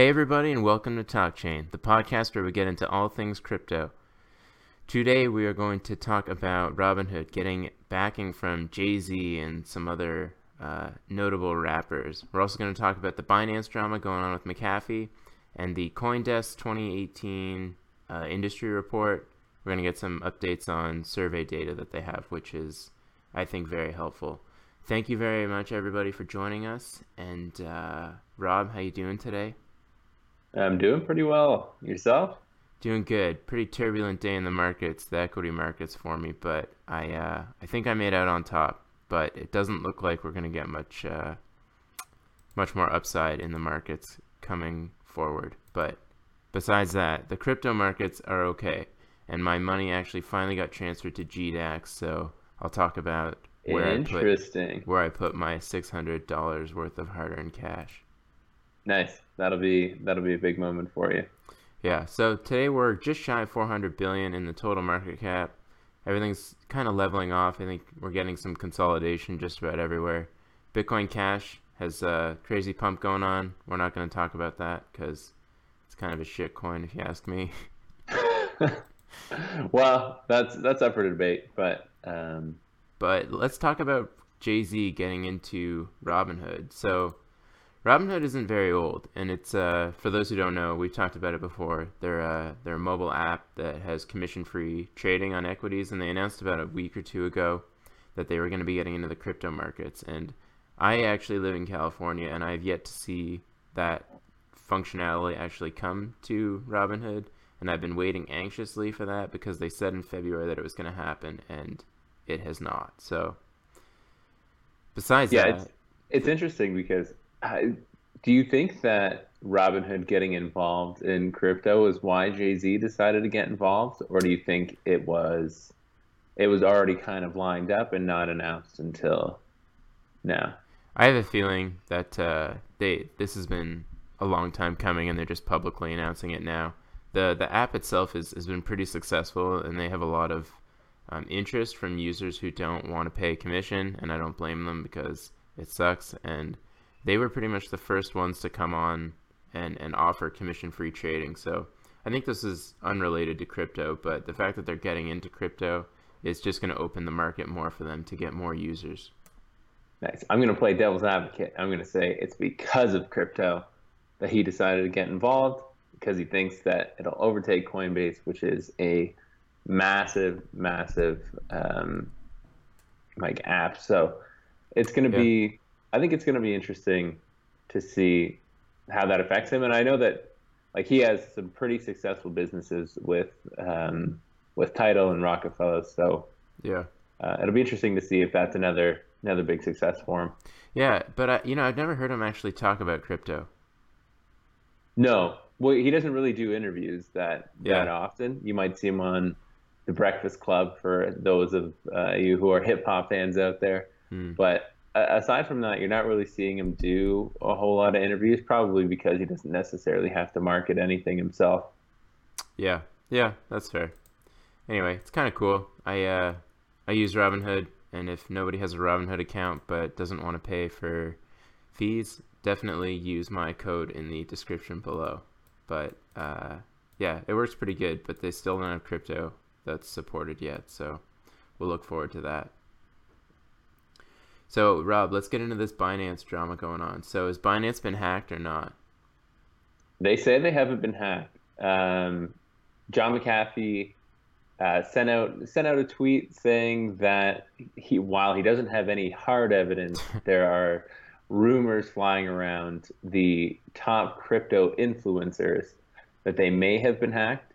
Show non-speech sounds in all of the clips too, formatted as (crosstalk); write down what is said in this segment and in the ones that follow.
Hey, everybody, and welcome to TalkChain, the podcast where we get into all things crypto. Today, we are going to talk about Robinhood getting backing from Jay Z and some other uh, notable rappers. We're also going to talk about the Binance drama going on with McAfee and the Coindesk 2018 uh, industry report. We're going to get some updates on survey data that they have, which is, I think, very helpful. Thank you very much, everybody, for joining us. And uh, Rob, how you doing today? I'm doing pretty well. Yourself? Doing good. Pretty turbulent day in the markets, the equity markets for me, but I uh, I think I made out on top. But it doesn't look like we're gonna get much uh, much more upside in the markets coming forward. But besides that, the crypto markets are okay, and my money actually finally got transferred to GDAX. So I'll talk about where I put where I put my six hundred dollars worth of hard-earned cash. Nice. That'll be that'll be a big moment for you. Yeah. So today we're just shy of 400 billion in the total market cap. Everything's kind of leveling off. I think we're getting some consolidation just about everywhere. Bitcoin Cash has a crazy pump going on. We're not going to talk about that because it's kind of a shit coin, if you ask me. (laughs) well, that's that's up for debate, but um... but let's talk about Jay Z getting into Robinhood. So Robinhood isn't very old, and it's uh, for those who don't know, we've talked about it before. They're uh, they're a mobile app that has commission-free trading on equities, and they announced about a week or two ago that they were going to be getting into the crypto markets. And I actually live in California, and I've yet to see that functionality actually come to Robinhood, and I've been waiting anxiously for that because they said in February that it was going to happen, and it has not. So, besides yeah, that, it's, it's interesting because do you think that Robinhood getting involved in crypto is why Jay Z decided to get involved, or do you think it was it was already kind of lined up and not announced until now? I have a feeling that uh, they this has been a long time coming, and they're just publicly announcing it now. the The app itself is, has been pretty successful, and they have a lot of um, interest from users who don't want to pay commission, and I don't blame them because it sucks and they were pretty much the first ones to come on and, and offer commission free trading. So I think this is unrelated to crypto, but the fact that they're getting into crypto is just going to open the market more for them to get more users. Nice. I'm going to play devil's advocate. I'm going to say it's because of crypto that he decided to get involved because he thinks that it'll overtake Coinbase, which is a massive, massive um, like app. So it's going to yeah. be I think it's going to be interesting to see how that affects him. And I know that like he has some pretty successful businesses with um, with Tidal and Roc-A-Fella. So yeah, uh, it'll be interesting to see if that's another another big success for him. Yeah, but uh, you know, I've never heard him actually talk about crypto. No, well, he doesn't really do interviews that yeah. that often. You might see him on the Breakfast Club for those of uh, you who are hip hop fans out there. Hmm. But aside from that, you're not really seeing him do a whole lot of interviews, probably because he doesn't necessarily have to market anything himself. Yeah, yeah, that's fair. Anyway, it's kind of cool. I uh, I use Robinhood, and if nobody has a Robinhood account but doesn't want to pay for fees, definitely use my code in the description below. But uh, yeah, it works pretty good, but they still don't have crypto that's supported yet, so we'll look forward to that. So, Rob, let's get into this Binance drama going on. So, has Binance been hacked or not? They say they haven't been hacked. Um, John McAfee uh, sent out sent out a tweet saying that he, while he doesn't have any hard evidence, (laughs) there are rumors flying around the top crypto influencers that they may have been hacked.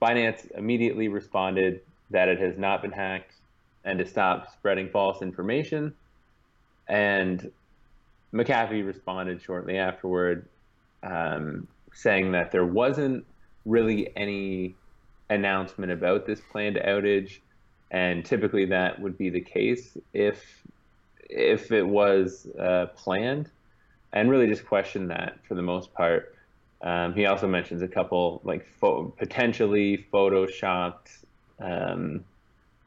Binance immediately responded that it has not been hacked and to stop spreading false information. And McAfee responded shortly afterward, um, saying that there wasn't really any announcement about this planned outage, and typically that would be the case if if it was uh, planned, and really just questioned that for the most part. Um, he also mentions a couple like fo- potentially photoshopped um,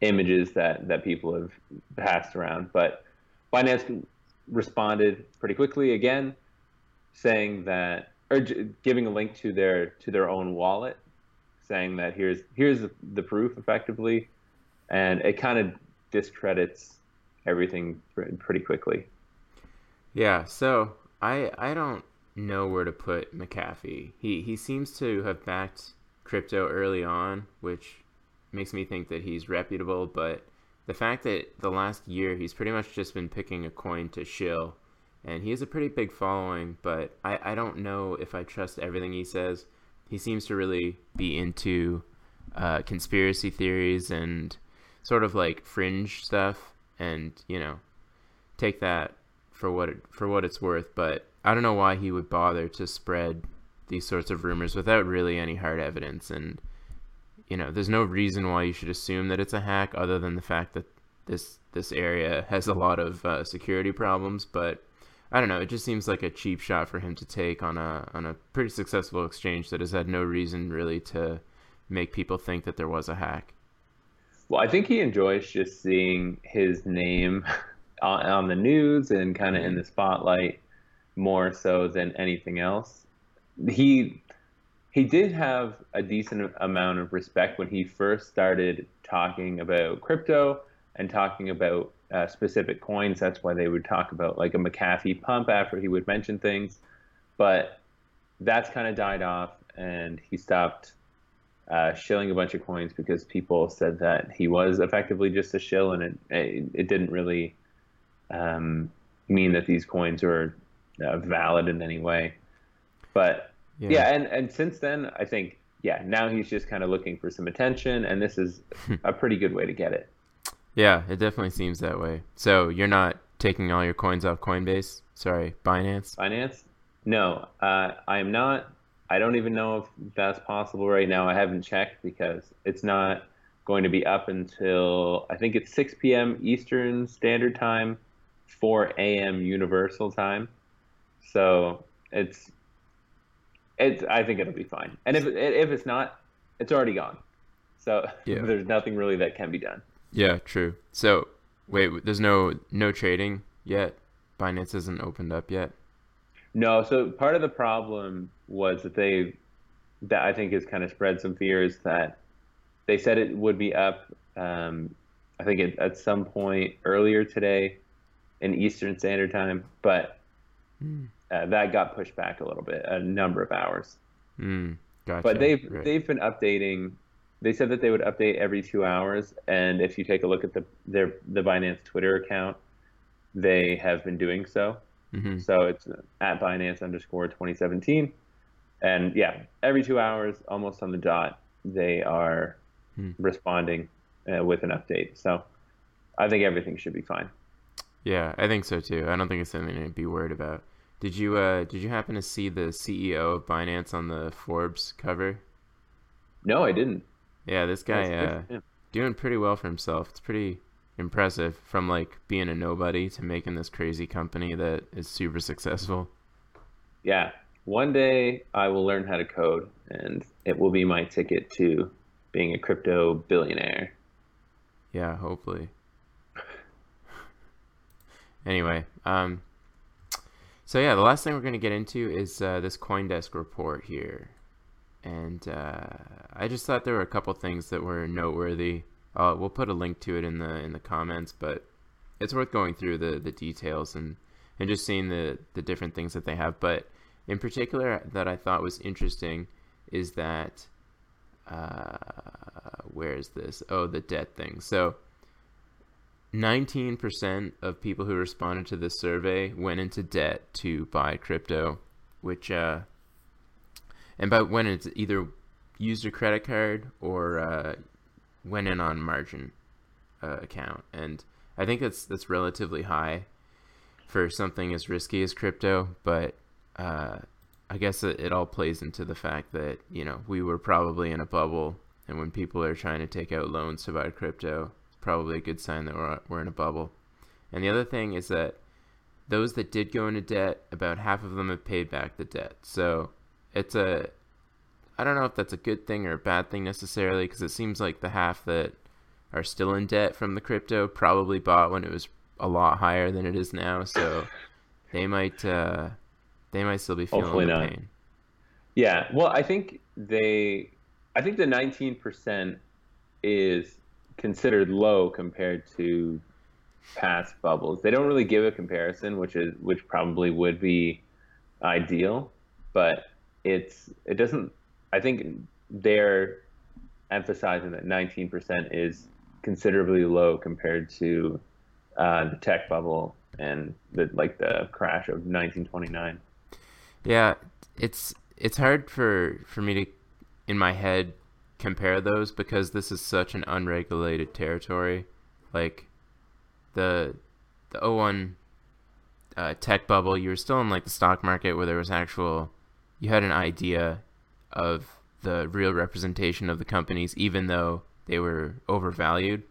images that that people have passed around, but Binance responded pretty quickly again, saying that or giving a link to their to their own wallet, saying that here's here's the, the proof effectively, and it kind of discredits everything pretty quickly. Yeah, so I I don't know where to put McAfee. He he seems to have backed crypto early on, which makes me think that he's reputable, but the fact that the last year he's pretty much just been picking a coin to shill and he has a pretty big following, but I, I don't know if I trust everything he says. He seems to really be into uh, conspiracy theories and sort of like fringe stuff, and you know, take that for what it, for what it's worth. But I don't know why he would bother to spread these sorts of rumors without really any hard evidence. And you know, there's no reason why you should assume that it's a hack, other than the fact that this this area has a lot of uh, security problems. But I don't know. It just seems like a cheap shot for him to take on a on a pretty successful exchange that has had no reason really to make people think that there was a hack. Well, I think he enjoys just seeing his name (laughs) on, on the news and kind of in the spotlight more so than anything else. He he did have a decent amount of respect when he first started talking about crypto and talking about uh, specific coins. That's why they would talk about like a McAfee pump after he would mention things. But that's kind of died off, and he stopped uh, shilling a bunch of coins because people said that he was effectively just a shill, and it it, didn't really um, mean that these coins were uh, valid in any way. But yeah. yeah, and and since then, I think yeah, now he's just kind of looking for some attention, and this is a pretty good way to get it. Yeah, it definitely seems that way. So you're not taking all your coins off Coinbase? Sorry, Binance. Binance? No, uh, I am not. I don't even know if that's possible right now. I haven't checked because it's not going to be up until I think it's 6 p.m. Eastern Standard Time, 4 a.m. Universal Time. So it's it's. I think it'll be fine. And if if it's not, it's already gone. So (laughs) yeah. there's nothing really that can be done. Yeah, true. So wait, there's no no trading yet. Binance isn't opened up yet. No. So part of the problem was that they that I think has kind of spread some fears that they said it would be up. Um, I think it, at some point earlier today in Eastern Standard Time, but mm. Uh, that got pushed back a little bit, a number of hours. Mm, gotcha. But they've right. they've been updating they said that they would update every two hours, and if you take a look at the their the Binance Twitter account, they have been doing so. Mm-hmm. So it's at Binance underscore 2017, and yeah, every two hours, almost on the dot, they are mm. responding uh, with an update. So I think everything should be fine. Yeah, I think so too. I don't think it's something to be worried about. Did you uh, did you happen to see the CEO of Binance on the Forbes cover? No, I didn't. Yeah, this guy uh, yeah. doing pretty well for himself. It's pretty impressive from like being a nobody to making this crazy company that is super successful. Yeah. One day I will learn how to code and it will be my ticket to being a crypto billionaire. Yeah, hopefully. (laughs) anyway, um so yeah, the last thing we're going to get into is uh, this CoinDesk report here and uh, I just thought there were a couple things that were noteworthy. Uh, we'll put a link to it in the in the comments, but it's worth going through the the details and and just seeing the the different things that they have. But in particular, that I thought was interesting is that uh, where is this? Oh, the debt thing. So. 19% of people who responded to this survey went into debt to buy crypto, which uh, and by when it's either used a credit card or uh, went in on margin uh, account, and I think that's that's relatively high for something as risky as crypto. But uh, I guess it, it all plays into the fact that you know we were probably in a bubble, and when people are trying to take out loans to buy crypto, probably a good sign that we're we're in a bubble. And the other thing is that those that did go into debt, about half of them have paid back the debt. So it's a I don't know if that's a good thing or a bad thing necessarily because it seems like the half that are still in debt from the crypto probably bought when it was a lot higher than it is now, so they might uh, they might still be feeling Hopefully the not. pain. Yeah, well, I think they, I think the 19% is considered low compared to past bubbles. They don't really give a comparison, which is which probably would be ideal, but it's it doesn't. I think they're emphasizing that 19% is considerably low compared to uh, the tech bubble and the like the crash of 1929. Yeah, it's it's hard for for me to in my head compare those because this is such an unregulated territory. Like the the 01 uh, tech bubble, you were still in like the stock market where there was actual you had an idea of the real representation of the companies even though they were overvalued.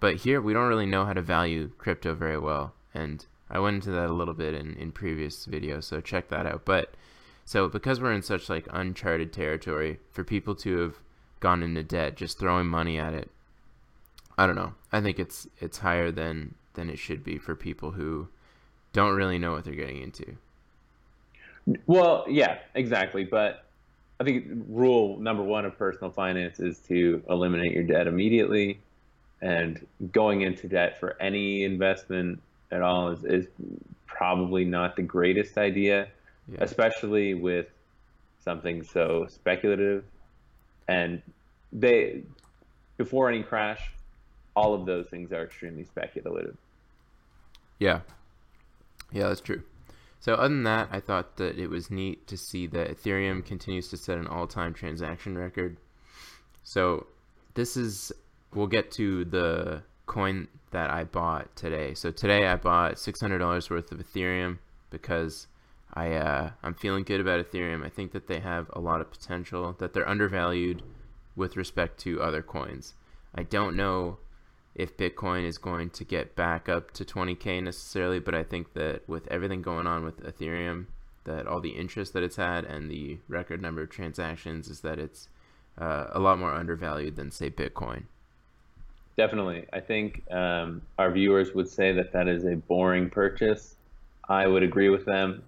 But here we don't really know how to value crypto very well and I went into that a little bit in, in previous videos, so check that out. But so because we're in such like uncharted territory, for people to have gone into debt just throwing money at it, I don't know. I think it's it's higher than than it should be for people who don't really know what they're getting into. Well, yeah, exactly. But I think rule number one of personal finance is to eliminate your debt immediately. And going into debt for any investment at all is, is probably not the greatest idea, yeah. especially with something so speculative. And they, before any crash, all of those things are extremely speculative. Yeah. Yeah, that's true. So other than that, I thought that it was neat to see that Ethereum continues to set an all-time transaction record. So this is we'll get to the coin that I bought today. So today I bought $600 worth of Ethereum because I uh, I'm feeling good about Ethereum. I think that they have a lot of potential. That they're undervalued with respect to other coins. I don't know if Bitcoin is going to get back up to 20k necessarily, but I think that with everything going on with Ethereum, that all the interest that it's had and the record number of transactions is that it's uh, a lot more undervalued than say Bitcoin. Definitely. I think um, our viewers would say that that is a boring purchase. I would agree with them.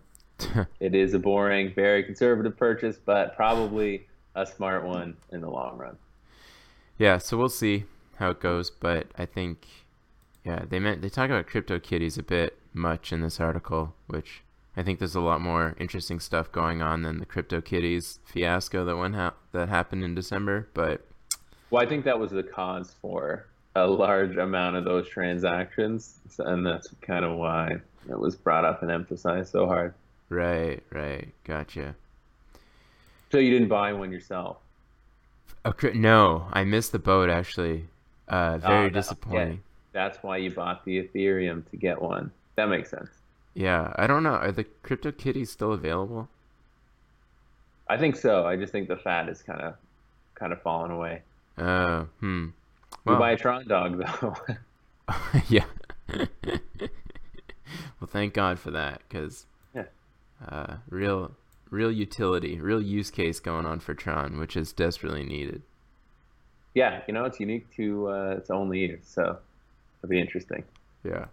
(laughs) it is a boring, very conservative purchase, but probably a smart one in the long run. Yeah, so we'll see how it goes, but I think yeah, they meant they talk about crypto kitties a bit much in this article, which I think there's a lot more interesting stuff going on than the crypto kitties fiasco that went ha- that happened in December, but well, I think that was the cause for a large amount of those transactions, and that's kind of why it was brought up and emphasized so hard. Right, right, gotcha. So you didn't buy one yourself? Oh, no, I missed the boat actually. Uh, very oh, disappointing. Yeah. That's why you bought the Ethereum to get one. That makes sense. Yeah, I don't know. Are the Crypto Kitties still available? I think so. I just think the fat is kind of kind of fallen away. Oh, uh, hmm. Well, buy a Tron dog (laughs) though. (laughs) yeah. (laughs) well, thank God for that, because uh, real, real utility, real use case going on for Tron, which is desperately needed. Yeah, you know, it's unique to uh, its own so it'll be interesting. Yeah.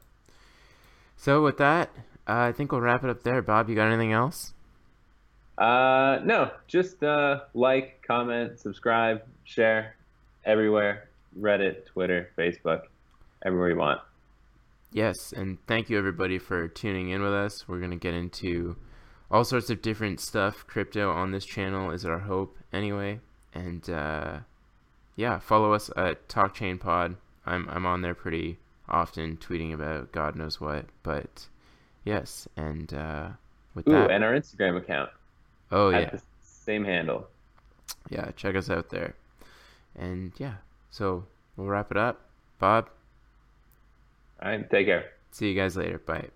So with that, uh, I think we'll wrap it up there. Bob, you got anything else? Uh, no, just uh, like, comment, subscribe, share everywhere. Reddit, Twitter, Facebook, everywhere you want. Yes, and thank you everybody for tuning in with us. We're going to get into all sorts of different stuff. Crypto on this channel is our hope, anyway. And uh, yeah, follow us at Talk Chain Pod. I'm I'm on there pretty often, tweeting about God knows what. But yes, and uh, with Ooh, that, and our Instagram account. Oh yeah, same handle. Yeah, check us out there. And yeah, so we'll wrap it up. Bob? All right. Take care. See you guys later. Bye.